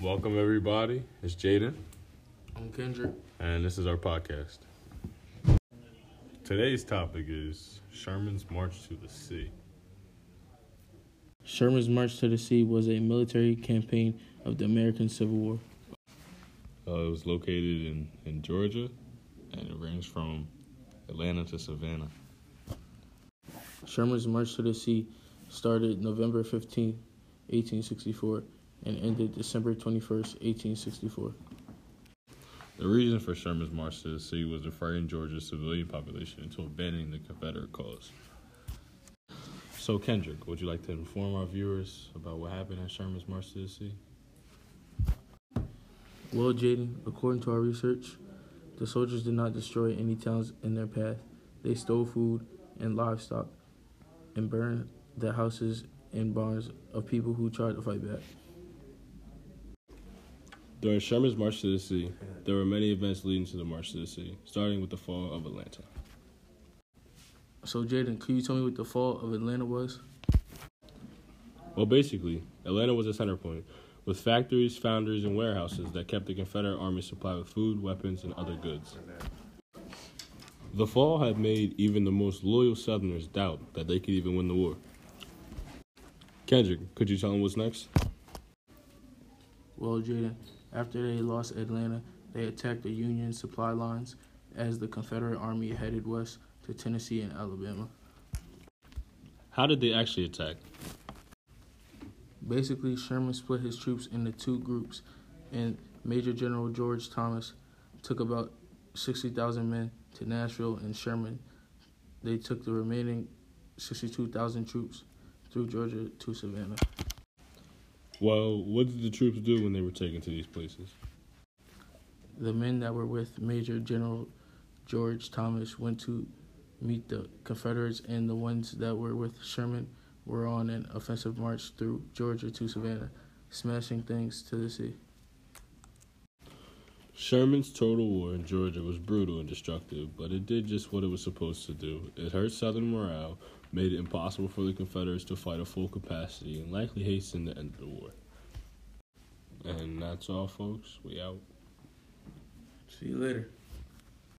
Welcome, everybody. It's Jaden, I'm Kendrick. and this is our podcast. Today's topic is Sherman's March to the Sea. Sherman's March to the Sea was a military campaign of the American Civil War. Uh, it was located in, in Georgia, and it ranged from Atlanta to Savannah. Sherman's March to the Sea started November 15, 1864, and ended December 21st, 1864. The reason for Sherman's March to the Sea was to frighten Georgia's civilian population into abandoning the Confederate cause. So, Kendrick, would you like to inform our viewers about what happened at Sherman's March to the Sea? Well, Jaden, according to our research, the soldiers did not destroy any towns in their path. They stole food and livestock and burned the houses and barns of people who tried to fight back. During Sherman's March to the Sea, there were many events leading to the March to the Sea, starting with the fall of Atlanta. So, Jaden, could you tell me what the fall of Atlanta was? Well, basically, Atlanta was a center point, with factories, foundries, and warehouses that kept the Confederate Army supplied with food, weapons, and other goods. The fall had made even the most loyal Southerners doubt that they could even win the war. Kendrick, could you tell them what's next? Well, Jaden, after they lost Atlanta, they attacked the Union supply lines as the Confederate Army headed west to Tennessee and Alabama. How did they actually attack? Basically, Sherman split his troops into two groups, and Major General George Thomas took about 60,000 men to Nashville, and Sherman, they took the remaining 62,000 troops through Georgia to Savannah. Well, what did the troops do when they were taken to these places? The men that were with Major General George Thomas went to meet the Confederates, and the ones that were with Sherman were on an offensive march through Georgia to Savannah, smashing things to the sea. Sherman's total war in Georgia was brutal and destructive, but it did just what it was supposed to do. It hurt Southern morale, made it impossible for the Confederates to fight at full capacity, and likely hastened the end of the war. And that's all, folks. We out. See you later.